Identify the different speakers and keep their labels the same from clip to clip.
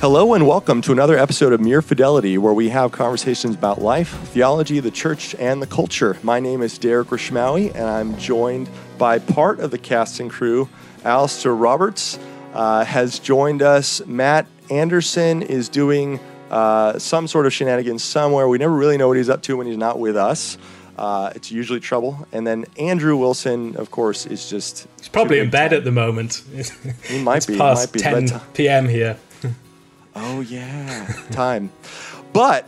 Speaker 1: Hello and welcome to another episode of Mere Fidelity, where we have conversations about life, theology, the church, and the culture. My name is Derek Rishmawy, and I'm joined by part of the cast and crew. Alastair Roberts uh, has joined us. Matt Anderson is doing uh, some sort of shenanigans somewhere. We never really know what he's up to when he's not with us. Uh, it's usually trouble. And then Andrew Wilson, of course, is just.
Speaker 2: He's probably in bed time. at the moment.
Speaker 1: He might
Speaker 2: it's
Speaker 1: be.
Speaker 2: Past
Speaker 1: might be
Speaker 2: 10 p.m. here.
Speaker 1: Oh, yeah. Time. but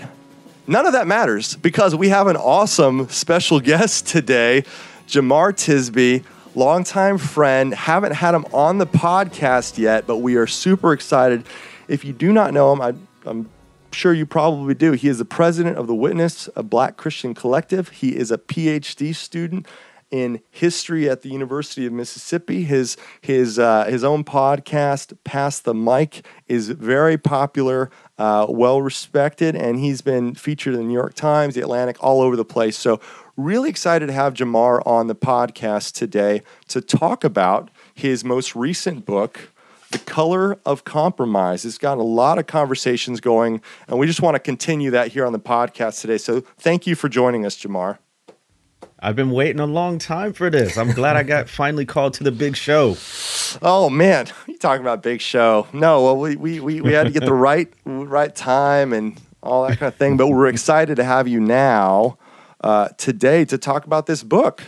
Speaker 1: none of that matters because we have an awesome special guest today, Jemar Tisby, longtime friend. Haven't had him on the podcast yet, but we are super excited. If you do not know him, I, I'm sure you probably do. He is the president of the Witness, a Black Christian collective. He is a PhD student in history at the University of Mississippi. His his uh, his own podcast, Pass the Mic, is very popular, uh, well respected, and he's been featured in the New York Times, the Atlantic, all over the place. So really excited to have Jemar on the podcast today to talk about his most recent book. The Color of Compromise. It's got a lot of conversations going, and we just want to continue that here on the podcast today. So thank you for joining us, Jemar.
Speaker 3: I've been waiting a long time for this. I'm glad I got finally called to the big show.
Speaker 1: Oh man, you talking about big show? No, well we we we, we had to get the right right time and all that kind of thing. But we're excited to have you now uh, today to talk about this book.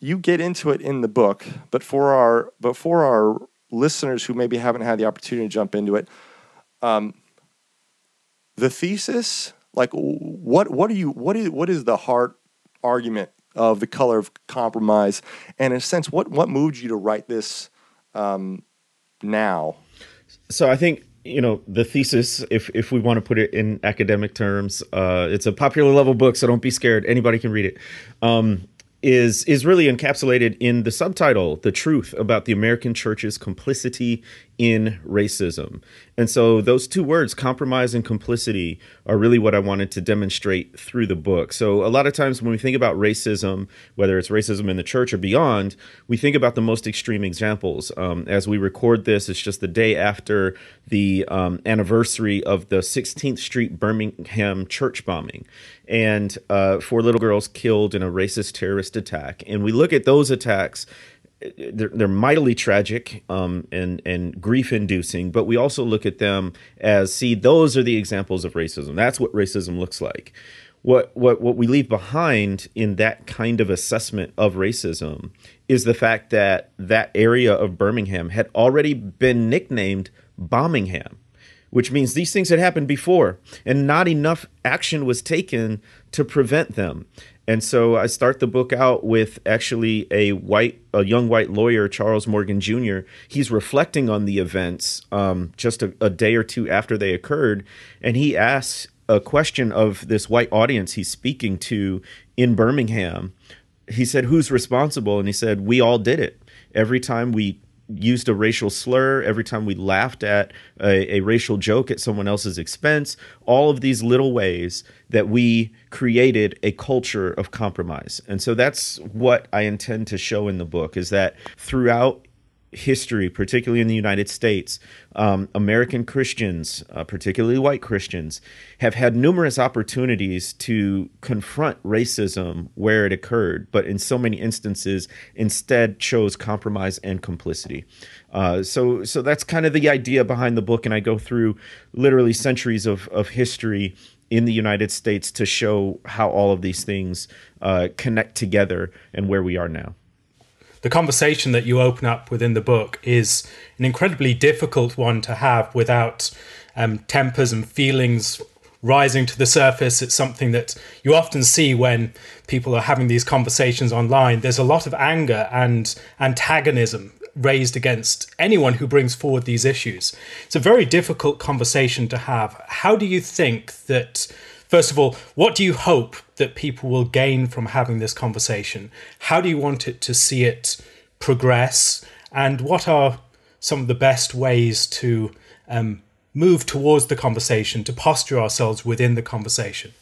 Speaker 1: You get into it in the book, but for our but for our listeners who maybe haven't had the opportunity to jump into it, um, the thesis, like what what are you what is what is the heart argument of the color of compromise, and in a sense, what what moved you to write this um, now?
Speaker 3: So I think you know the thesis if if we want to put it in academic terms uh, it's a popular level book so don't be scared. Anybody can read it. Um, is is really encapsulated in the subtitle the truth about the american church's complicity in racism and so those two words compromise and complicity are really what i wanted to demonstrate through the book so a lot of times when we think about racism whether it's racism in the church or beyond we think about the most extreme examples um, as we record this it's just the day after the um, anniversary of the 16th street birmingham church bombing and uh, four little girls killed in a racist terrorist attack. And we look at those attacks. They're, they're mightily tragic um, and and grief inducing, but we also look at them as see those are the examples of racism. That's what racism looks like. What what what we leave behind in that kind of assessment of racism is the fact that that area of Birmingham had already been nicknamed Bombingham which means these things had happened before and not enough action was taken to prevent them. And so I start the book out with actually a white, a young white lawyer, Charles Morgan Jr. He's reflecting on the events um, just a, a day or two after they occurred, and he asks a question of this white audience he's speaking to in Birmingham. He said, "Who's responsible?" And he said, "We all did it. Every time we used a racial slur, every time we laughed at a, a, racial joke at someone else's expense, all of these little ways that we created a culture of compromise. And so that's what I intend to show in the book is that throughout history, particularly in the United States, um, American Christians, uh, particularly white Christians, have had numerous opportunities to confront racism where it occurred, but in so many instances, instead chose compromise and complicity. Uh, so, so that's kind of the idea behind the book, and I go through literally centuries of, of history in the United States to show how all of these things uh, connect together and where we are now
Speaker 2: the conversation that you open up within the book is an incredibly difficult one to have without um, tempers and feelings rising to the surface. It's something that you often see when people are having these conversations online. There's a lot of anger and antagonism raised against anyone who brings forward these issues. It's a very difficult conversation to have. How do you think that First of all, what do you hope that people will gain from having this conversation? How do you want it to see it progress? And what are some of the best ways to um, move towards the conversation, to posture ourselves within the conversation?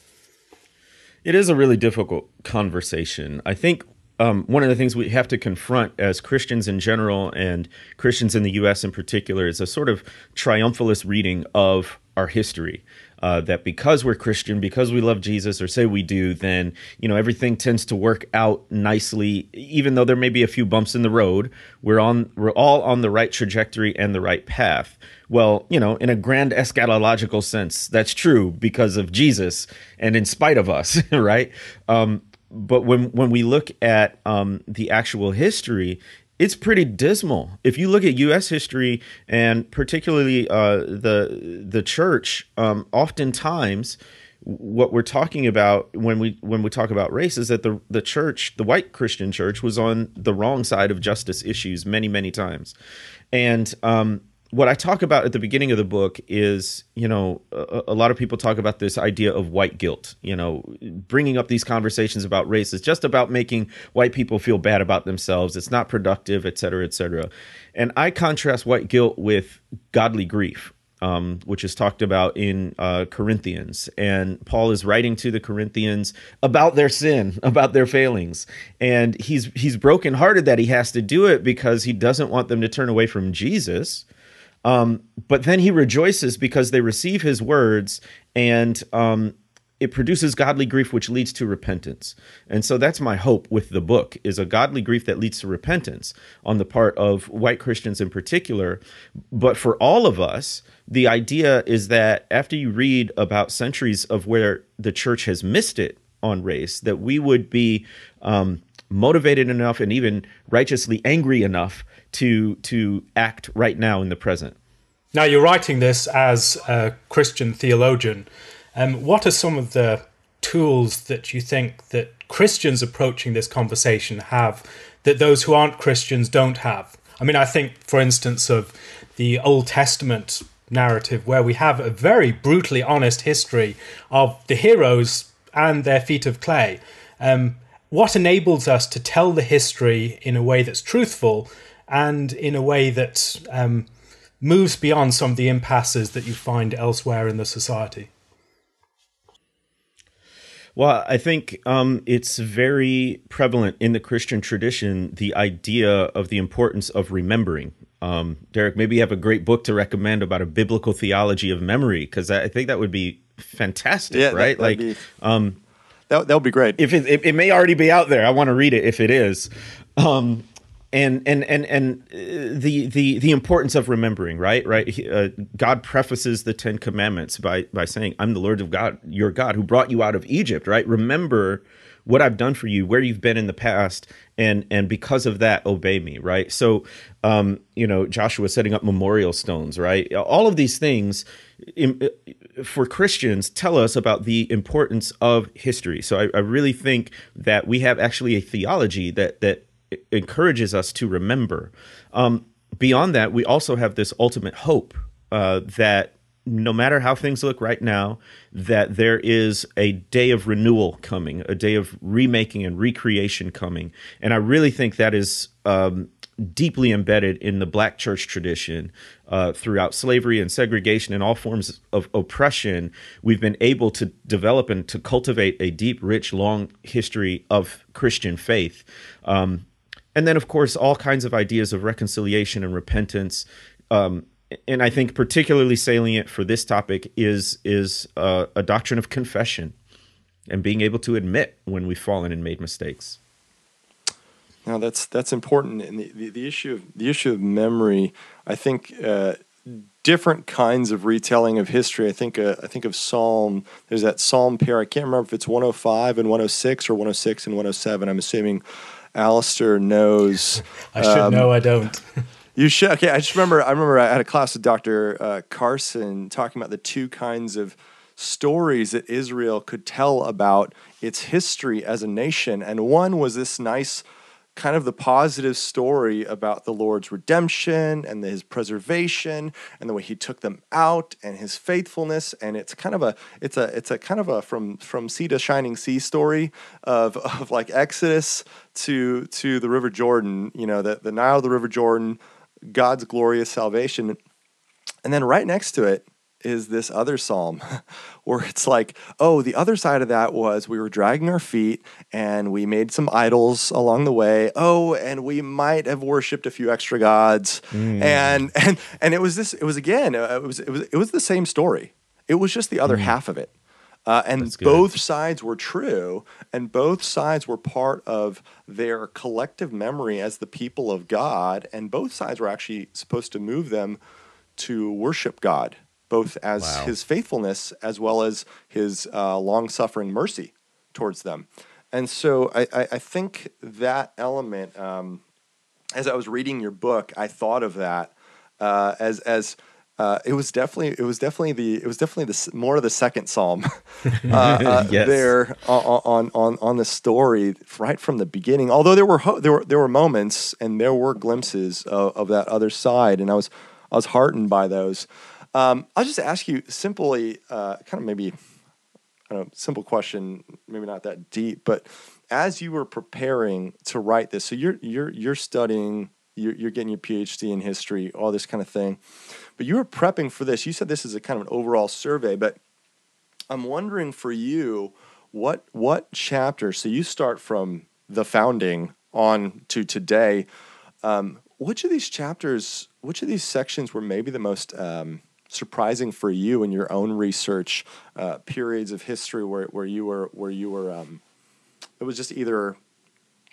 Speaker 3: It is a really difficult conversation. I think um, one of the things we have to confront as Christians in general and Christians in the U.S. in particular is a sort of triumphalist reading of our history. Uh, that because we're Christian, because we love Jesus, or say we do, then you know everything tends to work out nicely. Even though there may be a few bumps in the road, we're on we're all on the right trajectory and the right path. Well, you know, in a grand eschatological sense, that's true because of Jesus and in spite of us, right? Um, but when when we look at um, the actual history, it's pretty dismal. If you look at U.S. history and particularly uh, the the church, um, oftentimes what we're talking about when we when we talk about race is that the the church, the white Christian church, was on the wrong side of justice issues many many times, and um, what I talk about at the beginning of the book is, you know, a, a, lot of people talk about this idea of white guilt. You know, bringing up these conversations about race is just about making white people feel bad about themselves. It's not productive, et cetera, et cetera. And I contrast white guilt with godly grief. Um, which is talked about in uh, Corinthians. And Paul is writing to the Corinthians about their sin, about their failings. And he's he's brokenhearted that he has to do it because he doesn't want them to turn away from Jesus. Um, but then he rejoices because they receive his words and um, it produces godly grief which leads to repentance. And so that's my hope with the book is a godly grief that leads to repentance on the part of white christians in particular. But for all of us the idea is that after you read about centuries of where the church has missed it on race that we would be um, motivated enough and even righteously angry enough to to act right now in the present.
Speaker 2: Now you're writing this as a Christian theologian. Um, what are some of the tools that you think that Christians approaching this conversation have that those who aren't Christians don't have? I mean, I think, for instance, of the Old Testament narrative where we have a very brutally honest history of the heroes and their feet of clay. Um, what enables us to tell the history in a way that's truthful and in a way that um, moves beyond some of the impasses that you find elsewhere in the society?
Speaker 3: Well, I think um, it's very prevalent in the Christian tradition the idea of the importance of remembering. Um, Derek, maybe you have a great book to recommend about a biblical theology of memory because I think that would be fantastic,
Speaker 1: yeah,
Speaker 3: right?
Speaker 1: That,
Speaker 3: like,
Speaker 1: be, um, that that would be great.
Speaker 3: If it, it, it, may already be out there, I want to read it if it is. Um, and and and and uh, the the the importance of remembering right? Right? Uh, god prefaces the 10 commandments by by saying i'm the lord of god your god who brought you out of egypt right? Remember what i've done for you where you've been in the past and and because of that obey me right? So um you know joshua setting up memorial stones right? All of these things in, uh, for christians tell us about the importance of history. So I, I really think that we have actually a theology that that encourages us to remember. Um, beyond that, we also have this ultimate hope uh, that no matter how things look right now, that there is a day of renewal coming, a day of remaking and recreation coming. And I really think that is um, deeply embedded in the black church tradition uh, throughout slavery and segregation and all forms of oppression. We've been able to develop and to cultivate a deep, rich, long history of Christian faith. Um, and then of course all kinds of ideas of reconciliation and repentance um, and i think particularly salient for this topic is is uh, a doctrine of confession and being able to admit when we've fallen and made mistakes
Speaker 1: now that's that's important and the, the, the issue of the issue of memory i think uh, different kinds of retelling of history. I think uh, I think of Psalm. There's that Psalm pair. I can't remember if it's 105 and 106 or 106 and 107. I'm assuming Alastair knows.
Speaker 2: I should um, know. I don't.
Speaker 1: you should. Okay, I just remember. I remember I had a class with Dr. Uh, Carson talking about the two kinds of stories that Israel could tell about its history as a nation, and one was this nice kind of the positive story about the Lord's redemption and his preservation and the way he took them out and his faithfulness and it's kind of a it's a it's a kind of a from from sea to shining sea story of of like Exodus to to the River Jordan, you know, the the Nile, the River Jordan, God's glorious salvation. And then right next to it is this other psalm where it's like, oh, the other side of that was we were dragging our feet and we made some idols along the way. Oh, and we might have worshipped a few extra gods. Mm. And and and it was this it was again, uh, it was it was it was the same story. It was just the other mm. half of it. Uh, and both sides were true, and both sides were part of their collective memory as the people of God, and both sides were actually supposed to move them to worship God, both as wow. his faithfulness as well as his uh, long suffering mercy towards them. And so I, I, I think that element, um, as I was reading your book, I thought of that uh, as, as uh, it was definitely it was definitely the it was definitely the more of the second psalm uh, uh, yes. there on on on the story right from the beginning. Although there were ho- there were there were moments and there were glimpses of, of that other side, and I was I was heartened by those. Um, I'll just ask you simply, uh, kind of maybe, I don't know, simple question, maybe not that deep, but as you were preparing to write this, so you're you're you're studying, you're, you're getting your PhD in history, all this kind of thing, but you were prepping for this. You said this is a kind of an overall survey, but I'm wondering for you, what what chapter? So you start from the founding on to today. Um, which of these chapters, which of these sections were maybe the most um, surprising for you in your own research uh, periods of history where, where you were where you were um, it was just either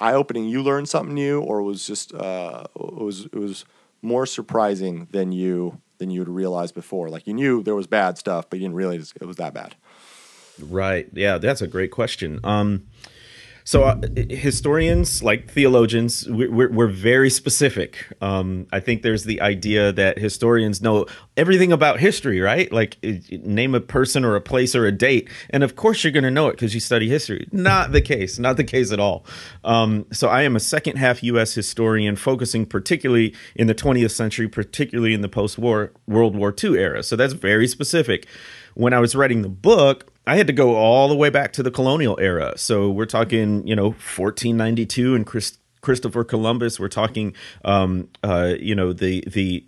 Speaker 1: eye opening, you learned something new, or it was just uh, it was it was more surprising than you than you had realized before. Like you knew there was bad stuff, but you didn't realize it was that bad.
Speaker 3: Right. Yeah, that's a great question. Um, so uh, historians, like theologians, we're, we're very specific. Um, I think there's the idea that historians know everything about history, right? Like name a person or a place or a date, and of course you're going to know it because you study history. Not the case. Not the case at all. Um, so I am a second half U.S. historian, focusing particularly in the 20th century, particularly in the post-war World War II era. So that's very specific. When I was writing the book, I had to go all the way back to the colonial era. So we're talking, you know, 1492 and Christ- Christopher Columbus. We're talking, um, uh, you know, the the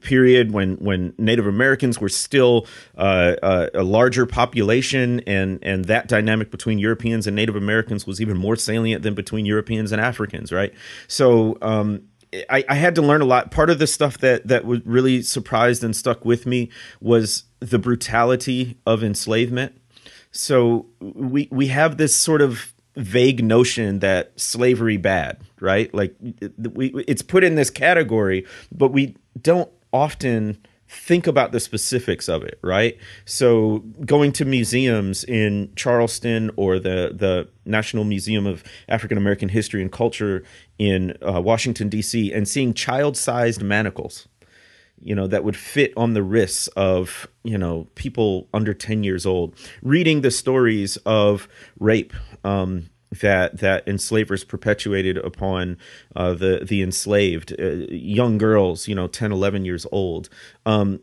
Speaker 3: period when when Native Americans were still uh, uh, a larger population, and and that dynamic between Europeans and Native Americans was even more salient than between Europeans and Africans, right? So. Um, I, I, had to learn a lot. Part of the stuff that that was really surprised and stuck with me was the brutality of enslavement so we we have this sort of vague notion that slavery bad, right? Like we it's put in this category, but we don't often think about the specifics of it, right? So going to museums in Charleston or the the National Museum of African American History and Culture in uh, Washington D.C. and seeing child-sized manacles you know that would fit on the wrists of you know people under 10 years old. Reading the stories of rape um, that that enslavers perpetuated upon uh, the the enslaved uh, young girls you know 10 11 years old. Um,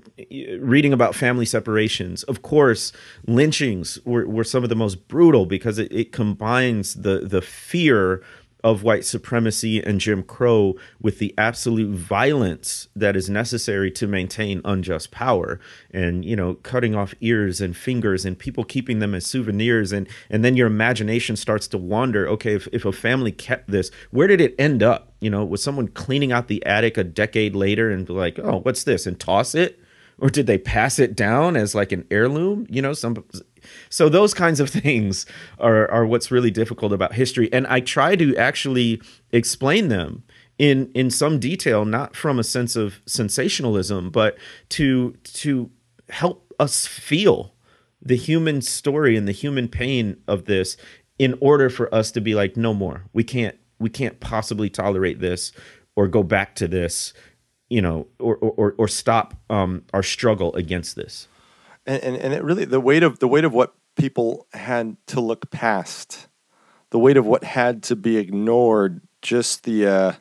Speaker 3: reading about family separations of course lynchings were, were some of the most brutal because it, it combines the the fear of white supremacy and Jim Crow with the absolute violence that is necessary to maintain unjust power and you know cutting off ears and fingers and people keeping them as souvenirs. And and then your imagination starts to wander. Okay if, if a family kept this where did it end up? You know was someone cleaning out the attic a decade later and be like oh what's this? and toss it or did they pass it down as like an heirloom? You know some so those kinds of things are are what's really difficult about history, and I try to actually explain them in in some detail, not from a sense of sensationalism, but to to help us feel the human story and the human pain of this in order for us to be like no more. We can't we can't possibly tolerate this or go back to this you know or or or stop um, our struggle against this
Speaker 1: and, and, and it really the weight of the weight of what people had to look past, the weight of what had to be ignored, just the uh,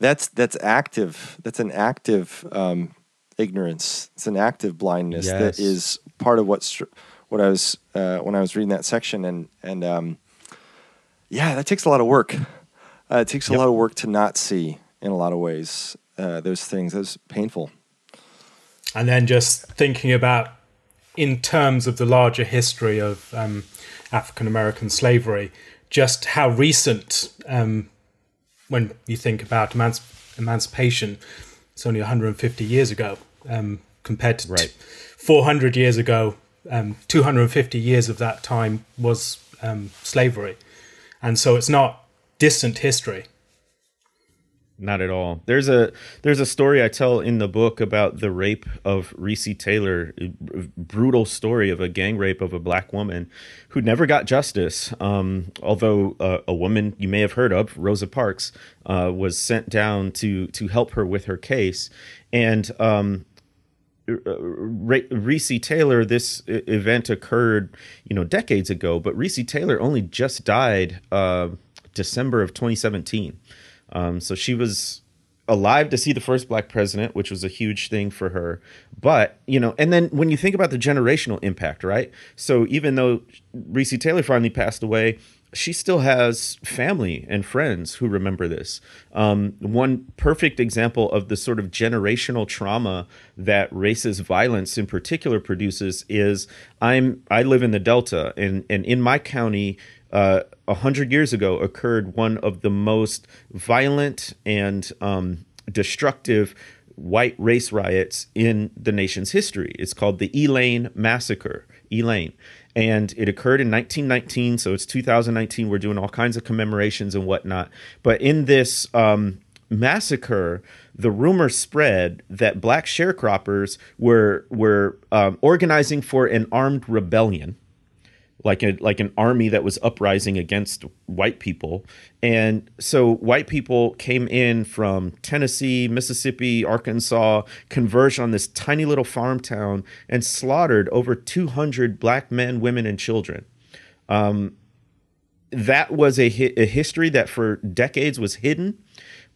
Speaker 1: that's that's active. That's an active um, ignorance. It's an active blindness yes. that is part of what's what I was uh, when I was reading that section, and and um, yeah, that takes a lot of work. Uh, it takes a lot of work to not see in a lot of ways uh, those things. That's painful.
Speaker 2: and then just thinking about in terms of the larger history of um, African American slavery, just how recent, um, when you think about emanci- emancipation, it's only 150 years ago um, compared to
Speaker 3: Right.
Speaker 2: 400 years ago. Um, 250 years of that time was um, slavery, and so it's not distant history.
Speaker 3: Not at all. There's a there's a story I tell in the book about the rape of Recy Taylor, brutal story of a gang rape of a black woman who never got justice. Um, although uh, a woman you may have heard of, Rosa Parks, uh, was sent down to to help her with her case, and um, Recy Taylor, this event occurred, you know, decades ago, but Recy Taylor only just died uh, December of 2017. Um, so she was alive to see the first black president, which was a huge thing for her. But, you know, and then when you think about the generational impact, right? So even though Recy Taylor finally passed away, she still has family and friends who remember this. Um, one perfect example of the sort of generational trauma that racist violence in particular produces is I'm I live in the Delta and and in my county uh, a hundred years ago occurred one of the most violent and um, destructive white race riots in the nation's history. It's called the Elaine Massacre. Elaine. And it occurred in 1919, so it's 2019. We're doing all kinds of commemorations and whatnot. But in this um, massacre, the rumor spread that black sharecroppers were were um, organizing for an armed rebellion like a like an army that was uprising against white people and so white people came in from Tennessee, Mississippi, Arkansas, converged on this tiny little farm town and slaughtered over 200 black men, women and children. Um, that was a, a history that for decades was hidden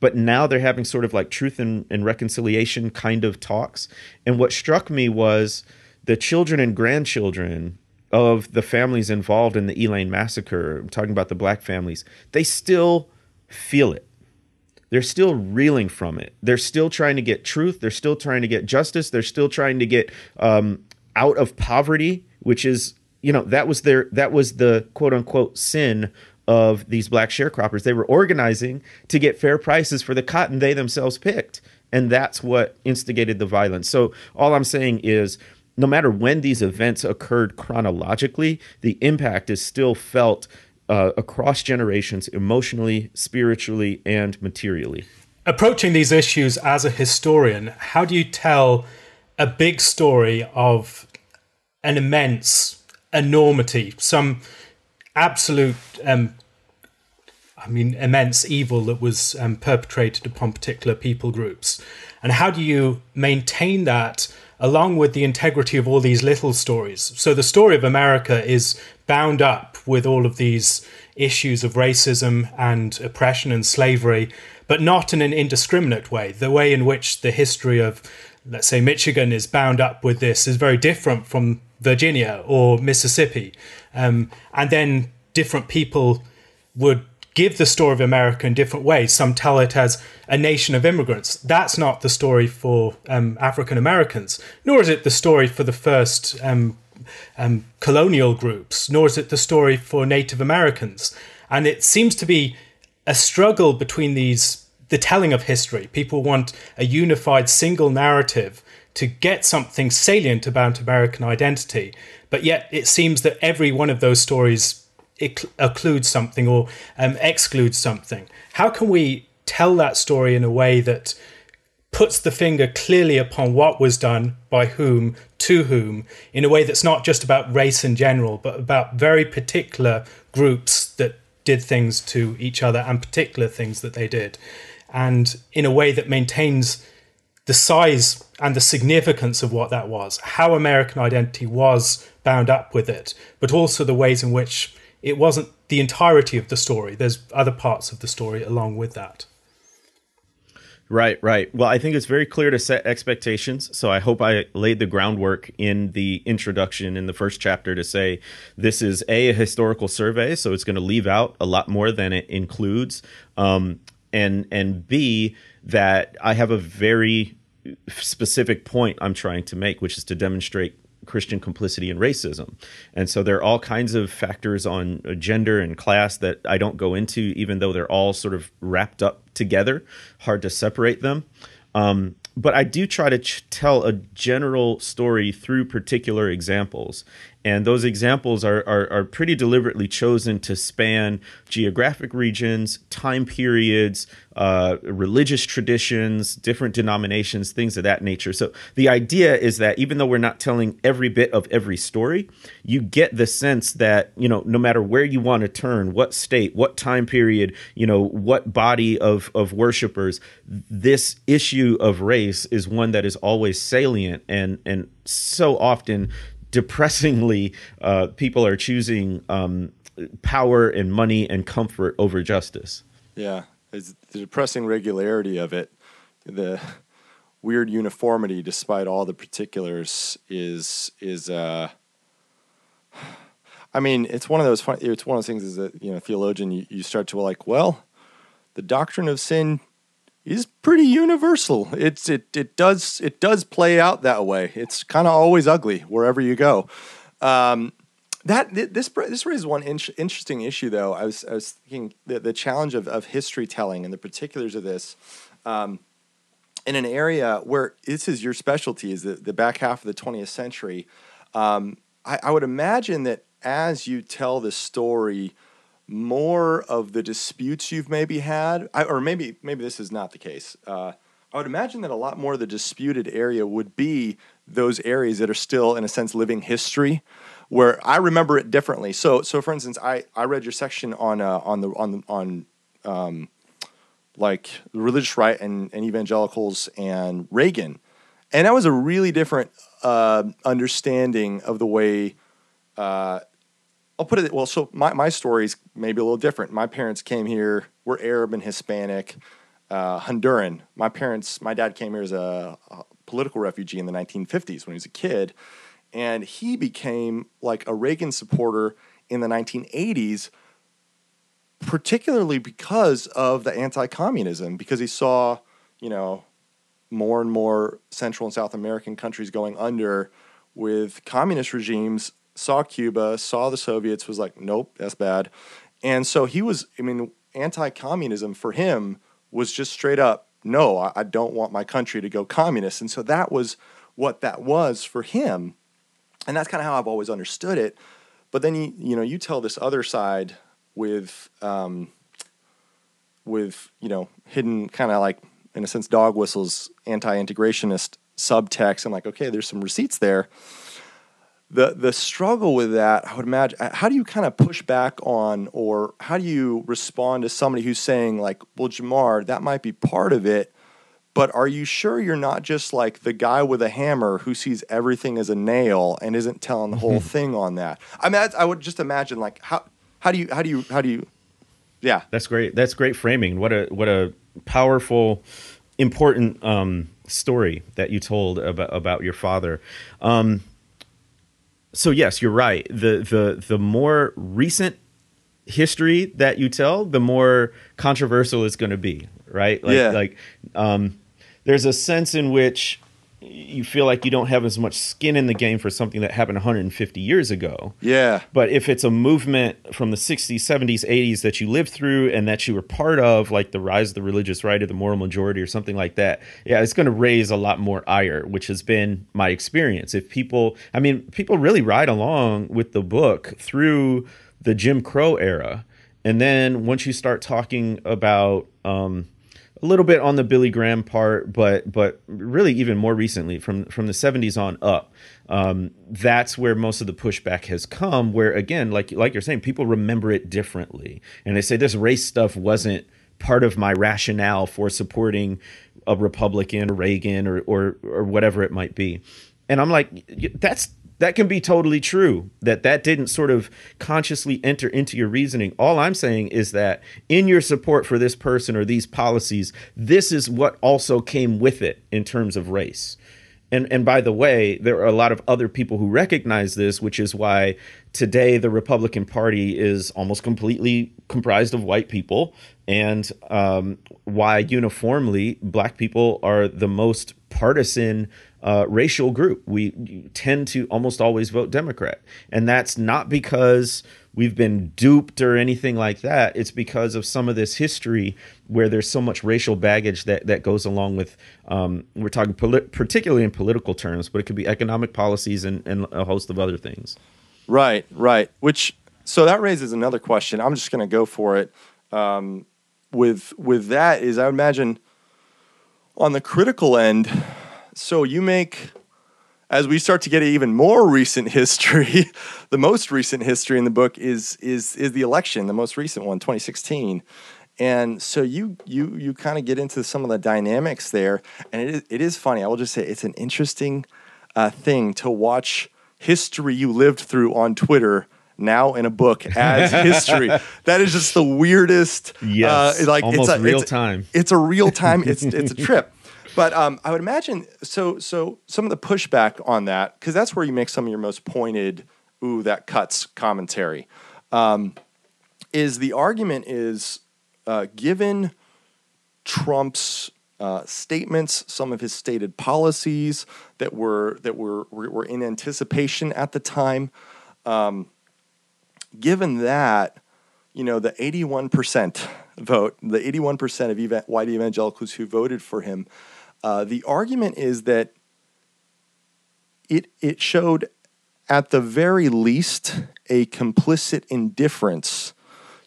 Speaker 3: but now they're having sort of like truth and, and reconciliation kind of talks and what struck me was the children and grandchildren of the families involved in the Elaine massacre, I'm talking about the black families, they still feel it. They're still reeling from it. They're still trying to get truth. They're still trying to get justice. They're still trying to get um, out of poverty, which is, you know, that was their that was the quote unquote sin of these black sharecroppers. They were organizing to get fair prices for the cotton they themselves picked, and that's what instigated the violence. So all I'm saying is no matter when these events occurred chronologically, the impact is still felt uh, across generations, emotionally, spiritually, and materially.
Speaker 2: approaching these issues as a historian, how do you tell a big story of an immense enormity, some absolute, um, I mean, immense evil that was um, perpetrated upon particular people groups? And how do you maintain that along with the integrity of all these little stories? So the story of America is bound up with all of these issues of racism and oppression and slavery, but not in an indiscriminate way. The way in which the history of, let's say, Michigan is bound up with this is very different from Virginia or Mississippi. Um, and then different people would give the story of America in different ways. Some tell it as a nation of immigrants. That's not the story for um, African Americans, nor is it the story for the first um, um, colonial groups, nor is it the story for Native Americans. And it seems to be a struggle between these, the telling of history. People want a unified single narrative to get something salient about American identity, but yet it seems that every one of those stories occludes something or um, excludes something. How can we tell that story in a way that puts the finger clearly upon what was done by whom to whom in a way that's not just about race in general but about very particular groups that did things to each other and particular things that they did and in a way that maintains the size and the significance of what that was how american identity was bound up with it but also the ways in which it wasn't the entirety of the story there's other parts of the story along with that
Speaker 3: Right, right. Well, I think it's very clear to set expectations. So I hope I laid the groundwork in the introduction in the first chapter to say this is a, a historical survey, so it's going to leave out a lot more than it includes, um, and and b that I have a very specific point I'm trying to make, which is to demonstrate Christian complicity in racism. And so there are all kinds of factors on gender and class that I don't go into, even though they're all sort of wrapped up together, hard to separate them. Um, but I do try to ch- tell a general story through particular examples. And those examples are, are, are, pretty deliberately chosen to span geographic regions, time periods, uh, religious traditions, different denominations, things of that nature. So the idea is that even though we're not telling every bit of every story, you get the sense that, you know, no matter where you want to turn, what state, what time period, you know, what body of, of worshipers, this issue of race is one that is always salient and, and so often depressingly, uh, people are choosing um, power and money and comfort over justice.
Speaker 1: Yeah, it's the depressing regularity of it, the weird uniformity, despite all the particulars, is is. Uh, I mean, it's one of those. Fun, it's one of those things. Is that you know, theologian, you, you start to like, well, the doctrine of sin is pretty universal. It's it it does it does play out that way. It's kind of always ugly wherever you go. Um, that this this raises one in, interesting issue though. I was I was thinking the, the challenge of, of history telling and the particulars of this. Um, in an area where this is your specialty, is the, the back half of the 20th century, um, I, I would imagine that as you tell the story, more of the disputes you've maybe had, I, or maybe maybe this is not the case. Uh, I would imagine that a lot more of the disputed area would be those areas that are still, in a sense, living history, where I remember it differently. So, so for instance, I, I read your section on uh, on the on on um, like religious right and, and evangelicals and Reagan, and that was a really different uh, understanding of the way uh, I'll put it well. So my my story's maybe a little different. My parents came here. We're Arab and Hispanic, uh, Honduran. My parents, my dad came here as a, a political refugee in the 1950s when he was a kid, and he became like a Reagan supporter in the 1980s, particularly because of the anti-communism. Because he saw, you know, more and more Central and South American countries going under with communist regimes saw Cuba, saw the Soviets, was like, nope, that's bad. And so he was, I mean, anti communism for him was just straight up, no, I, I, don't want my country to go communist. And so that was what that was for him. And that's kind of how I've always understood it. But then you, you know, you tell this other side with, um, with, you know, hidden kind of like, in a sense, dog whistles, anti integrationist subtext. And like, okay, there's some receipts there the the struggle with that, I would imagine. Uh, how do you kind of push back on, or how do you respond to somebody who's saying like, "Well, Jemar, that might be part of it, but are you sure you're not just like the guy with a hammer who sees everything as a nail and isn't telling the whole mm-hmm. thing on that?" I mean, I would just imagine like how how do you how do you how do you yeah
Speaker 3: that's great that's great framing what a what a powerful important um, story that you told about about your father um, so yes, you're right. The the the more recent history that you tell, the more controversial it's going to be, right? Like,
Speaker 1: yeah.
Speaker 3: Like, um, there's a sense in which you feel like you don't have as much skin in the game for something that happened 150 years ago.
Speaker 1: Yeah.
Speaker 3: But if it's a movement from the 60s, 70s, 80s that you lived through and that you were part of, like the rise of the religious right or the moral majority or something like that, yeah, it's going to raise a lot more ire, which has been my experience. If people, I mean, people really ride along with the book through the Jim Crow era. And then once you start talking about, um, a little bit on the Billy Graham part, but but really even more recently from from the 70s on up, um, that's where most of the pushback has come. Where again, like like you're saying, people remember it differently, and they say this race stuff wasn't part of my rationale for supporting a Republican, Reagan, or or or whatever it might be. And I'm like, that's that can be totally true that that didn't sort of consciously enter into your reasoning. All i'm saying is that in your support for this person or these policies this is what also came with it in terms of race. And and by the way there are a lot of other people who recognize this which is why today the republican party is almost completely comprised of white people and um, why uniformly black people are the most partisan uh, racial group. We tend to almost always vote Democrat. And that's not because we've been duped or anything like that. It's because of some of this history where there's so much racial baggage that, that goes along with, um, we're talking polit- particularly in political terms, but it could be economic policies and, and a host of other things.
Speaker 1: Right, right. Which, so that raises another question. I'm just going to go for it. Um, with with that is I would imagine on the critical end, so you make as we start to get even more recent history, the most recent history in the book is is is the election, the most recent one, 2016. And so you you you kind of get into some of the dynamics there, and it is, it is funny. I will just say it's an interesting uh, thing to watch history you lived through on Twitter now in a book as history. that is just the weirdest.
Speaker 3: Yes, uh, like almost it's a, real
Speaker 1: it's,
Speaker 3: time.
Speaker 1: It's a real time. It's it's a trip. But um, I would imagine so. So some of the pushback on that, because that's where you make some of your most pointed, ooh, that cuts commentary. Um, is the argument is uh, given Trump's uh, statements, some of his stated policies that were that were were in anticipation at the time. Um, given that, you know, the 81% vote, the 81% of ev- white evangelicals who voted for him, uh, the argument is that it, it showed, at the very least, a complicit indifference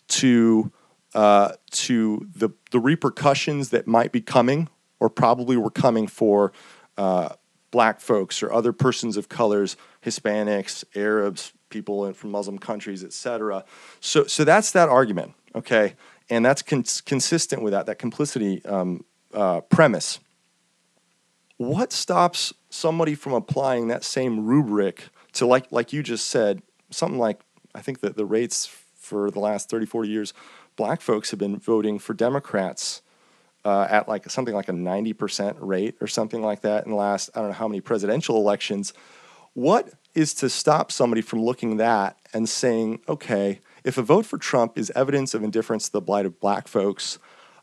Speaker 1: to, uh, to the, the repercussions that might be coming or probably were coming for uh, black folks or other persons of colors, Hispanics, Arabs, people from Muslim countries, etc. So, so that's that argument, okay, and that's cons- consistent with that that complicity um, uh, premise. What stops somebody from applying that same rubric to, like, like you just said, something like I think that the rates for the last 30, 40 years, black folks have been voting for Democrats uh, at like something like a 90% rate or something like that in the last, I don't know how many presidential elections. What is to stop somebody from looking that and saying, okay, if a vote for Trump is evidence of indifference to the blight of black folks,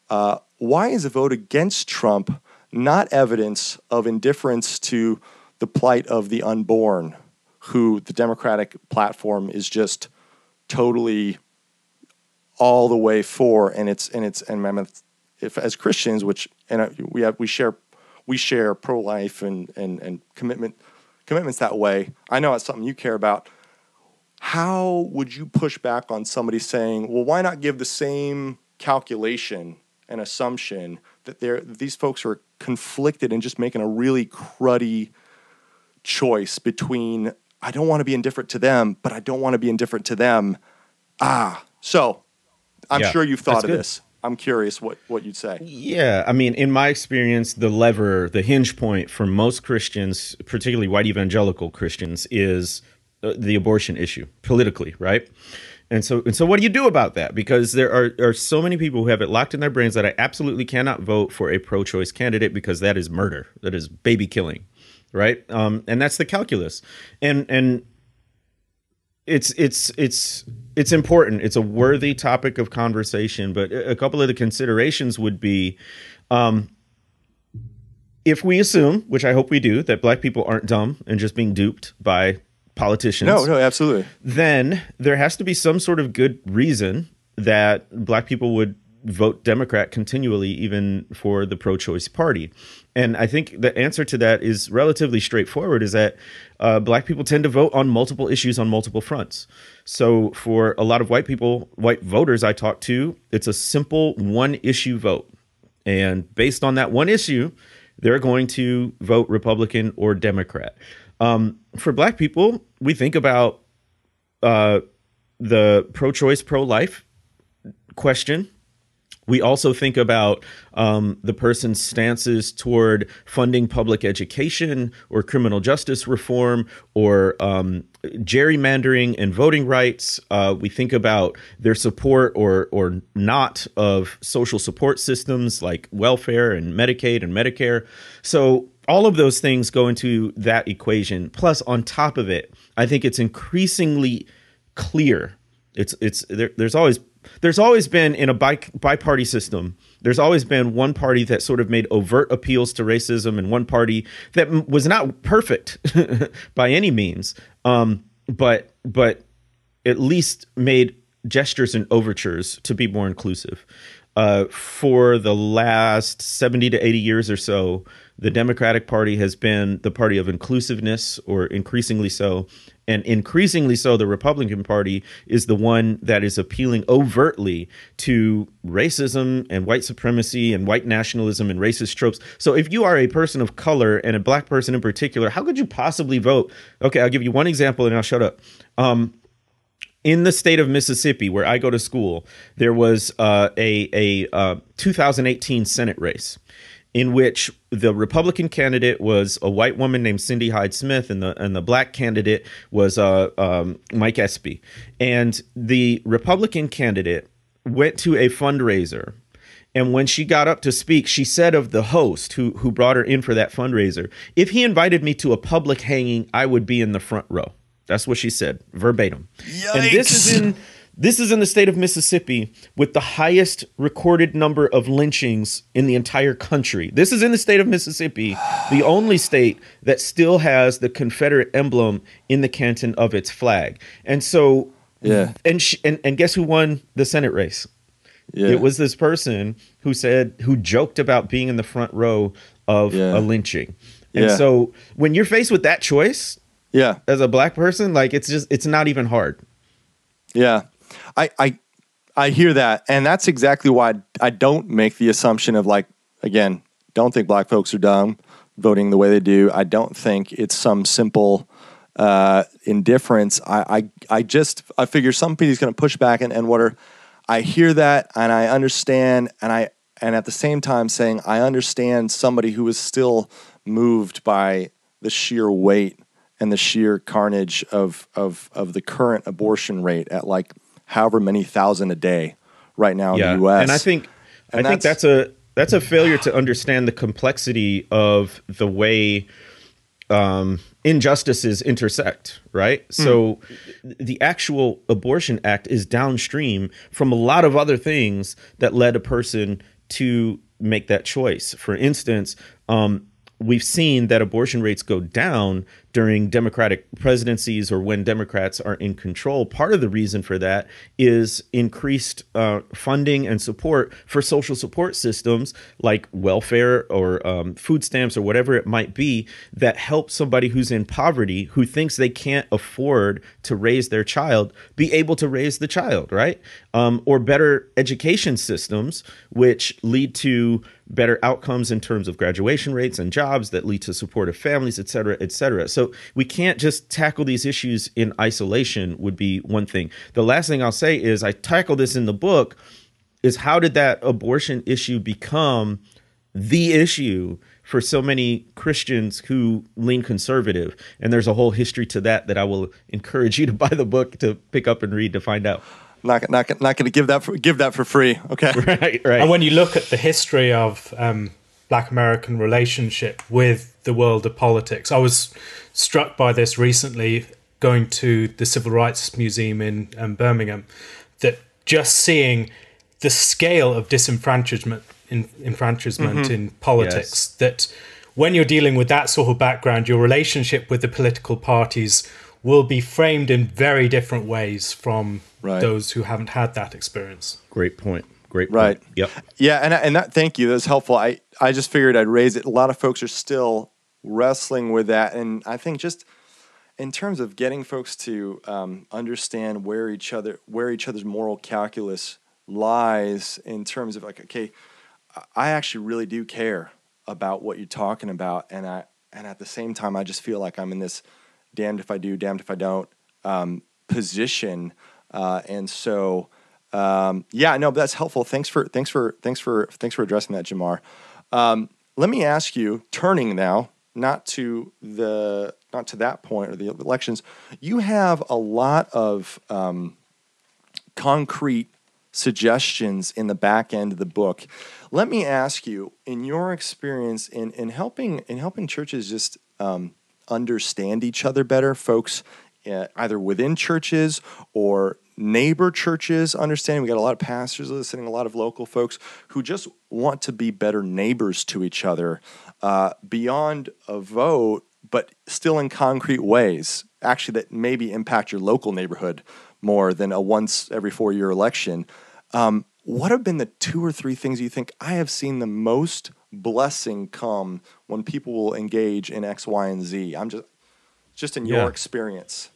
Speaker 1: uh, why is a vote against Trump not evidence of indifference to the plight of the unborn, who the Democratic platform is just totally all the way for, and it's and it's and if as Christians, which and uh, we have we share we share pro life and and and commitment commitments that way. I know it's something you care about. How would you push back on somebody saying, well, why not give the same calculation and assumption that they're, these folks are conflicted and just making a really cruddy choice between, I don't want to be indifferent to them, but I don't want to be indifferent to them. Ah, so I'm yeah, sure you've thought of good. this. I'm curious what, what you'd say.
Speaker 3: Yeah, I mean, in my experience, the lever, the hinge point for most Christians, particularly white evangelical Christians, is uh, the abortion issue politically, right? And so, and so, what do you do about that? Because there are, are so many people who have it locked in their brains that I absolutely cannot vote for a pro-choice candidate because that is murder, that is baby killing, right? Um, and that's the calculus. And and it's it's it's it's important. It's a worthy topic of conversation, but a couple of the considerations would be um, if we assume, which I hope we do, that black people aren't dumb and just being duped by politicians.
Speaker 1: No, no, absolutely.
Speaker 3: Then there has to be some sort of good reason that black people would vote Democrat continually, even for the pro choice party. And I think the answer to that is relatively straightforward is that uh, black people tend to vote on multiple issues on multiple fronts. So for a lot of white people, white voters I talk to, it's a simple one issue vote. And based on that one issue, they're going to vote Republican or Democrat. Um, for black people, we think about uh, the pro choice, pro life question we also think about um, the person's stances toward funding public education or criminal justice reform or um, gerrymandering and voting rights. Uh, we think about their support or or not of social support systems like welfare and Medicaid and Medicare. So all of those things go into that equation. Plus, on top of it, I think it's increasingly clear. It's it's there, there's always there's always been in a bi bi-party system there's always been one party that sort of made overt appeals to racism and one party that was not perfect by any means um, but but at least made gestures and overtures to be more inclusive uh, for the last 70 to 80 years or so the democratic party has been the party of inclusiveness or increasingly so and increasingly so the republican party is the one that is appealing overtly to racism and white supremacy and white nationalism and racist tropes. So if you are a person of color and a black person in particular how could you possibly vote? Okay i'll give you one example and i'll shut up. Um, in the state of Mississippi, where I go to school, there was uh, a a uh, 2018 Senate race in which the Republican candidate was a white woman named Cindy Hyde Smith, and the and the black candidate was uh, um, Mike Espy. And the Republican candidate went to a fundraiser. And when she got up to speak, she said of the host who who brought her in for that fundraiser, if he invited me to a public hanging, I would be in the front row. That's what she said, verbatim. And this is in this is in the state of Mississippi with the highest recorded number of lynchings in the entire country. This is in the state of Mississippi, the only state that still has the Confederate emblem in the canton of its flag. And so
Speaker 1: Yeah.
Speaker 3: and and and guess who won the Senate race?
Speaker 1: Yeah.
Speaker 3: It was this person who said who joked about being in the front row of
Speaker 1: Yeah.
Speaker 3: a lynching. And
Speaker 1: Yeah.
Speaker 3: so when you're faced with that choice,
Speaker 1: yeah.
Speaker 3: as a black person, like it's just it's not even hard.
Speaker 1: Yeah, I, I, I hear that, and that's exactly why I don't make the assumption of like again, don't think black folks are dumb voting the way they do. I don't think it's some simple uh, indifference. I, I, I just I figure somebody's going to push back, and and what are I hear that, and I understand, and I and at the same time saying I understand somebody who is still moved by the sheer weight and the sheer carnage of of of the current abortion rate at like however many thousand a day right now in the U.S.
Speaker 3: And I think
Speaker 1: And
Speaker 3: I think
Speaker 1: that's-
Speaker 3: that's a that's a failure to understand the complexity of the way um, injustices intersect, right?
Speaker 1: Hmm.
Speaker 3: So the actual abortion act is downstream from a lot of other things that led a person to make that choice. For instance, um, we've seen that abortion rates go down during Democratic presidencies or when Democrats are in control. Part of the reason for that is increased uh, funding and support for social support systems like welfare or um, food stamps or whatever it might be that help somebody who's in poverty who thinks they can't afford to raise their child be able to raise the child, right? Um, or better education systems, which lead to better outcomes in terms of graduation rates and jobs that lead to supportive families, et cetera, et cetera. So we can't just tackle these issues in isolation, would be one thing. The last thing I'll say is I tackle this in the book is how did that abortion issue become the issue for so many Christians who lean conservative? And there's a whole history to that that I will encourage you to buy the book to pick up and read to find out.
Speaker 1: Not not not going to give that for, give that for free. Okay.
Speaker 3: right, right.
Speaker 2: And when you look at the history of um, Black American relationship with the world of politics, I was struck by this recently going to the Civil Rights Museum in um, Birmingham. That just seeing the scale of disenfranchisement in, enfranchisement in politics.
Speaker 3: Yes.
Speaker 2: That when you're dealing with that sort of background, your relationship with the political parties will be framed in very different ways from
Speaker 1: Right.
Speaker 2: those who haven't had that experience.
Speaker 3: Great point. Great point.
Speaker 1: Right.
Speaker 3: Yep.
Speaker 1: Yeah, and and that thank you. That was helpful. I I just figured I'd raise it. A lot of folks are still wrestling with that, and I think just in terms of getting folks to um, understand where each other where each other's moral calculus lies in terms of like okay, I actually really do care about what you're talking about, and I and at the same time I just feel like I'm in this damned if I do, damned if I don't um, position, uh, and so. Um, yeah, no, but that's helpful. Thanks for thanks for thanks for thanks for addressing that, Jemar. Um, let me ask you, turning now, not to the not to that point or the elections. You have a lot of um, concrete suggestions in the back end of the book. Let me ask you, in your experience in in helping in helping churches just um, understand each other better, folks, uh, either within churches or neighbor churches understanding. We got a lot of pastors listening, a lot of local folks who just want to be better neighbors to each other uh, beyond a vote, but still in concrete ways, actually, that maybe impact your local neighborhood more than a once every four year election. Um, what have been the two or three things you think I have seen the most blessing come when people will engage in X, Y, and Z? I'm just just in your
Speaker 3: Yeah.
Speaker 1: experience.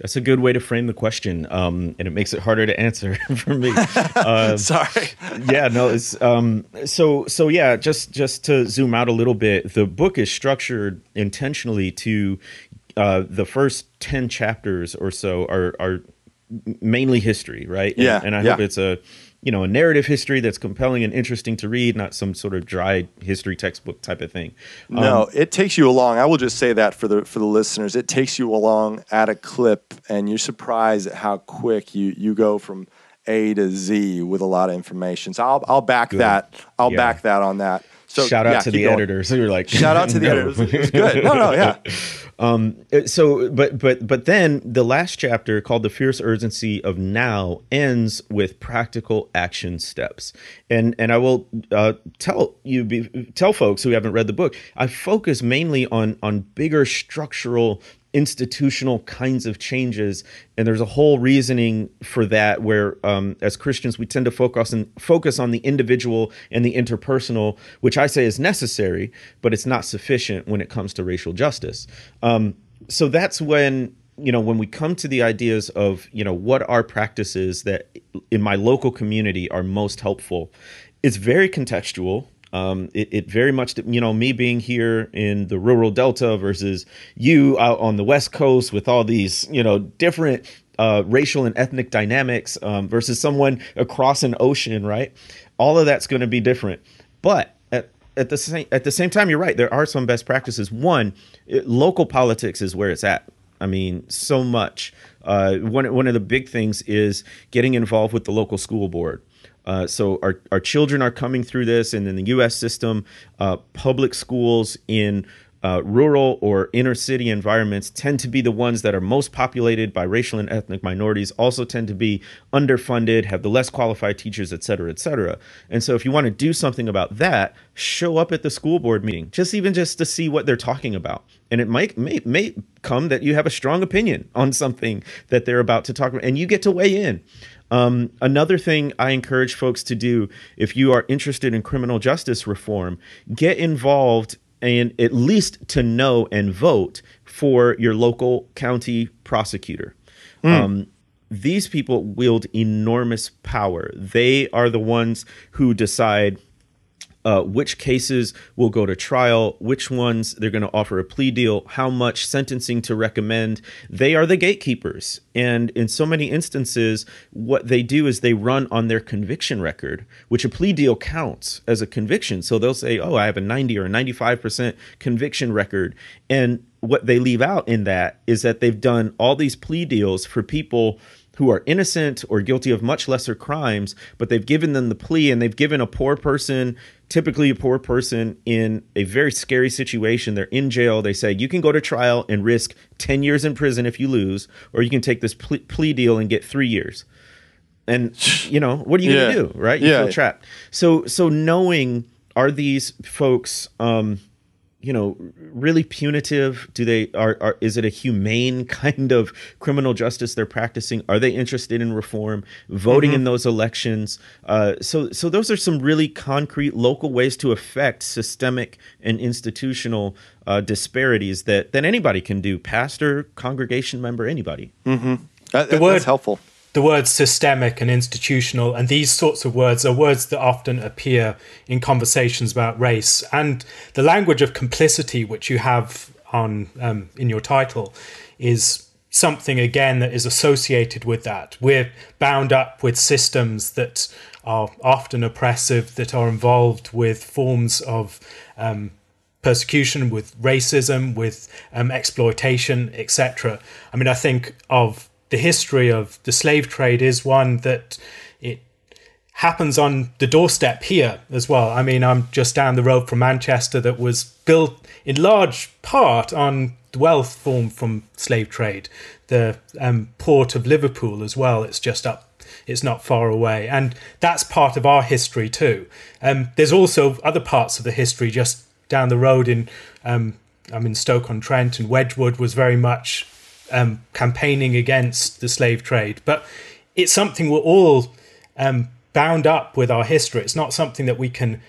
Speaker 3: That's a good way to frame the question, um, and it makes it harder to answer for me. Uh,
Speaker 1: Sorry.
Speaker 3: yeah, no, it's um, so so. Yeah, just just to zoom out a little bit, the book is structured intentionally to uh, the first ten chapters or so are are mainly history, right? And-
Speaker 1: Yeah,
Speaker 3: and, I
Speaker 1: yeah.
Speaker 3: hope it's a you know a narrative history that's compelling and interesting to read, not some sort of dry history textbook type of thing. Um,
Speaker 1: No, it takes you along. I will just say that for the for the listeners, it takes you along at a clip, and you're surprised at how quick you you go from A to Z with a lot of information. So I'll I'll back that. I'll
Speaker 3: Yeah.
Speaker 1: back that on that. So
Speaker 3: shout out
Speaker 1: yeah,
Speaker 3: to the
Speaker 1: going.
Speaker 3: editor. So you're like,
Speaker 1: Shout out to the
Speaker 3: no.
Speaker 1: It was, good. No, no, yeah.
Speaker 3: Uh, so but but but then the last chapter called the fierce urgency of now ends with practical action steps and and i will uh, tell you be, tell folks who haven't read the book i focus mainly on on bigger structural institutional kinds of changes and there's a whole reasoning for that where um, as christians we tend to focus on focus on the individual and the interpersonal which i say is necessary but it's not sufficient when it comes to racial justice. Um, so that's when you know when we come to the ideas of you know what are practices that in my local community are most helpful. It's very contextual um, it, it very much you know me being here in the rural delta versus you out on the west coast with all these you know different uh, racial and ethnic dynamics um, versus someone across an ocean right? All of that's going to be different. But at, at the same at the same time you're right there are some best practices. One it, local politics is where it's at. I mean so much. Uh, one, one of the big things is getting involved with the local school board uh, so our, our children are coming through this and in the us system uh, public schools in uh, rural or inner city environments tend to be the ones that are most populated by racial and ethnic minorities also tend to be underfunded have the less qualified teachers et cetera et cetera. And so if you want to do something about that show up at the school board meeting just even just to see what they're talking about. And it might may, may come that you have a strong opinion on something that they're about to talk about and you get to weigh in um, another thing I encourage folks to do if you are interested in criminal justice reform, get involved and at least to know and vote for your local county prosecutor. Um, these people wield enormous power. They are the ones who decide uh, which cases will go to trial, which ones they're going to offer a plea deal, how much sentencing to recommend. They are the gatekeepers. And in so many instances, what they do is they run on their conviction record, which a plea deal counts as a conviction. So they'll say, oh, I have a 90 or a 95% conviction record. And what they leave out in that is that they've done all these plea deals for people who are innocent or guilty of much lesser crimes, but they've given them the plea and they've given a poor person, typically a poor person in a very scary situation. They're in jail. They say, you can go to trial and risk 10 years in prison if you lose, or you can take this ple- plea deal and get three years. And, you know, what are you
Speaker 1: Yeah.
Speaker 3: going to do? Right? You
Speaker 1: Yeah.
Speaker 3: feel trapped. So, so knowing, are these folks, um, you know really punitive? Do they are, are is it a humane kind of criminal justice they're practicing? Are they interested in reform voting in those elections? Uh, so so those are some really concrete local ways to affect systemic and institutional uh, disparities that that anybody can do pastor congregation member anybody.
Speaker 1: That, that-
Speaker 2: word-
Speaker 1: that's helpful.
Speaker 2: The words systemic and institutional and these sorts of words are words that often appear in conversations about race and the language of complicity which you have on um, in your title is something again that is associated with that we're bound up with systems that are often oppressive that are involved with forms of um, persecution, with racism, with um, exploitation, etc. I mean, I think of the history of the slave trade is one that it happens on the doorstep here as well. I mean, I'm just down the road from Manchester that was built in large part on wealth formed from slave trade. the um, port of Liverpool as well. It's just up it's not far away. And that's part of our history too. Um, there's also other parts of the history just down the road in um, I'm in Stoke on Trent, and Wedgwood was very much um, campaigning against the slave trade. But it's something we're all um, bound up with our history. It's not something that we can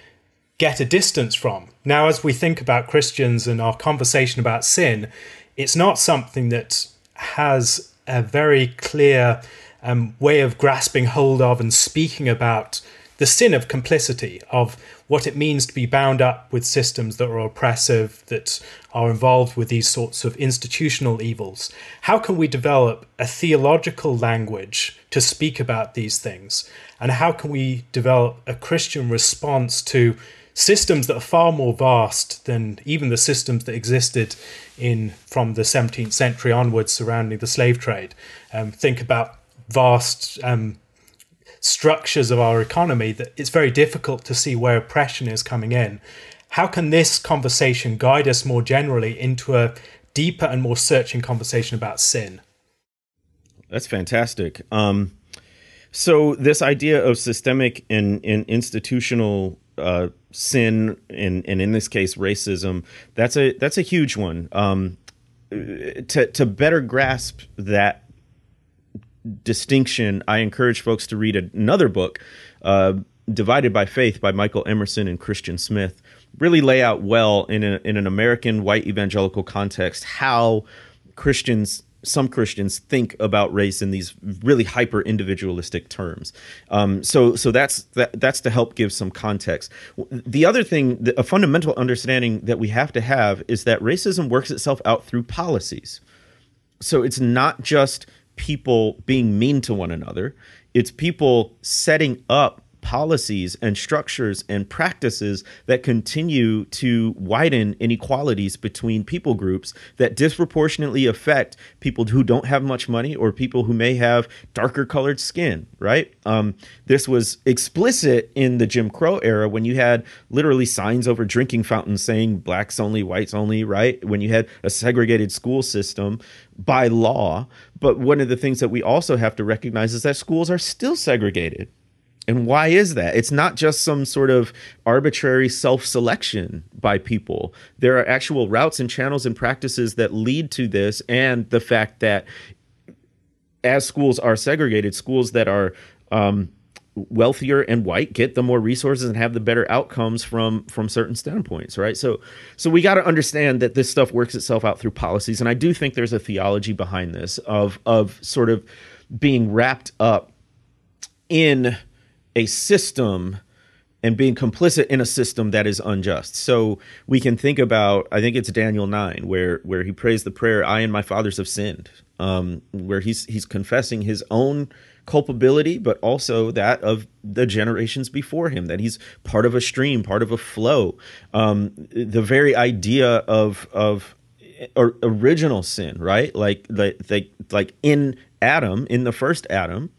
Speaker 2: get a distance from. Now, as we think about Christians and our conversation about sin, it's not something that has a very clear um, way of grasping hold of and speaking about the sin of complicity, of what it means to be bound up with systems that are oppressive, that are involved with these sorts of institutional evils. How can we develop a theological language to speak about these things? And how can we develop a Christian response to systems that are far more vast than even the systems that existed in from the 17th century onwards surrounding the slave trade? Um, think about vast um, structures of our economy that it's very difficult to see where oppression is coming in. How can this conversation guide us more generally into a deeper and more searching conversation about sin?
Speaker 3: That's fantastic. Um, so this idea of systemic and, and institutional uh, sin, and, and in this case racism, that's a that's a huge one. Um, to to better grasp that distinction, I encourage folks to read another book, uh, Divided by Faith by Michael Emerson and Christian Smith. Really lay out well in, a, in an American white evangelical context how Christians some Christians think about race in these really hyper individualistic terms. Um, so, so that's that, that's to help give some context. The other thing, a fundamental understanding that we have to have is that racism works itself out through policies. So it's not just people being mean to one another. It's people setting up policies and structures and practices that continue to widen inequalities between people groups that disproportionately affect people who don't have much money or people who may have darker colored skin, right? Um, this was explicit in the Jim Crow era when you had literally signs over drinking fountains saying blacks only, whites only, right? When you had a segregated school system by law. But one of the things that we also have to recognize is that schools are still segregated and why is that? It's not just some sort of arbitrary self selection by people. There are actual routes and channels and practices that lead to this, and the fact that as schools are segregated, schools that are um, wealthier and white get the more resources and have the better outcomes from from certain standpoints right so so we got to understand that this stuff works itself out through policies and i do think there's a theology behind this of of sort of being wrapped up in a system and being complicit in a system that is unjust. So we can think about, I think it's Daniel nine, where where he prays the prayer, "I and my fathers have sinned," um, where he's he's confessing his own culpability, but also that of the generations before him. That he's part of a stream, part of a flow. Um, the very idea of of original sin, right? Like like like in Adam, in the first Adam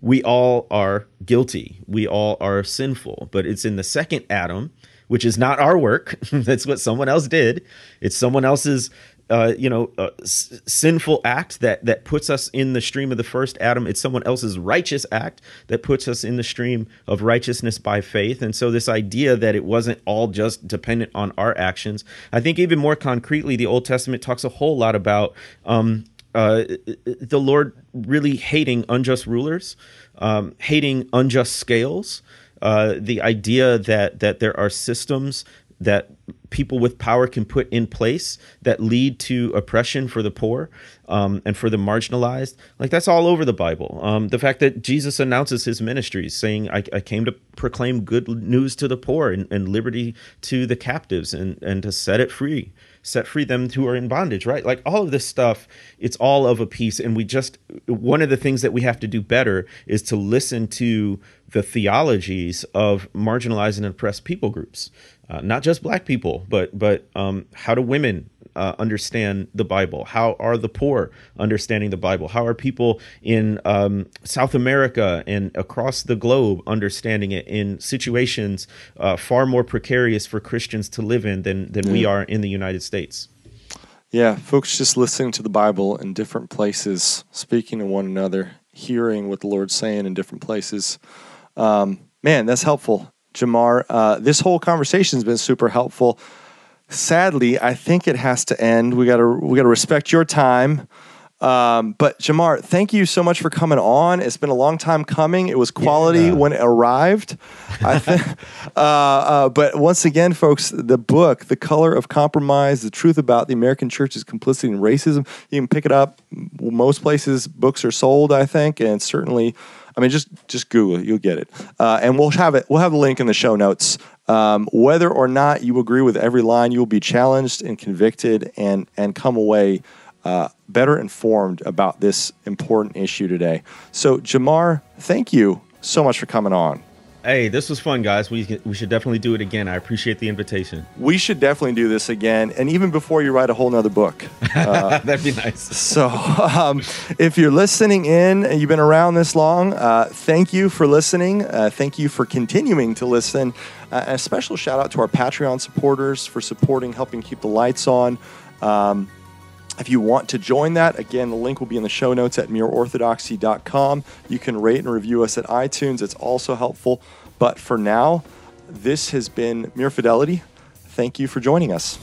Speaker 3: we all are guilty. We all are sinful. But it's in the second Adam, which is not our work. That's what someone else did. It's someone else's, uh, you know, uh, s- sinful act that that puts us in the stream of the first Adam. It's someone else's righteous act that puts us in the stream of righteousness by faith. And so this idea that it wasn't all just dependent on our actions. I think even more concretely, the Old Testament talks a whole lot about. Um, uh, the Lord really hating unjust rulers, um, hating unjust scales, uh, the idea that that there are systems that people with power can put in place that lead to oppression for the poor um, and for the marginalized. Like that's all over the Bible. Um, the fact that Jesus announces his ministries, saying, I, I came to proclaim good news to the poor and, and liberty to the captives and, and to set it free set free them who are in bondage, right? Like all of this stuff, it's all of a piece. And we just, one of the things that we have to do better is to listen to the theologies of marginalized and oppressed people groups, uh, not just black people, but, but um, how do women uh, understand the Bible? How are the poor understanding the Bible? How are people in um, South America and across the globe understanding it in situations uh, far more precarious for Christians to live in than, than we are in the United States?
Speaker 1: Yeah, folks just listening to the Bible in different places, speaking to one another, hearing what the Lord's saying in different places. Um, man, that's helpful, Jemar. Uh, this whole conversation has been super helpful. Sadly, I think it has to end. We gotta we gotta respect your time. Um, but Jemar, thank you so much for coming on. It's been a long time coming. It was quality
Speaker 3: Yeah.
Speaker 1: when it arrived. I think, uh, uh, but once again, folks, the book, "The Color of Compromise: The Truth About the American Church's Complicity in Racism," you can pick it up. Most places books are sold, I think, and certainly, I mean, just just Google it, you'll get it. Uh, and we'll have it. We'll have the link in the show notes. Um, whether or not you agree with every line, you will be challenged and convicted, and and come away uh, better informed about this important issue today. So, Jemar, thank you so much for coming on.
Speaker 3: Hey, this was fun, guys. We we should definitely do it again. I appreciate the invitation.
Speaker 1: We should definitely do this again, and even before you write a whole nother book.
Speaker 3: That'd be nice.
Speaker 1: So, um, if you're listening in and you've been around this long, uh, thank you for listening. Uh, thank you for continuing to listen. Uh, and a special shout out to our Patreon supporters for supporting, helping keep the lights on. Um, if you want to join that, again, the link will be in the show notes at mereorthodoxy.com. You can rate and review us at iTunes. It's also helpful. But for now, this has been Mere Fidelity. Thank you for joining us.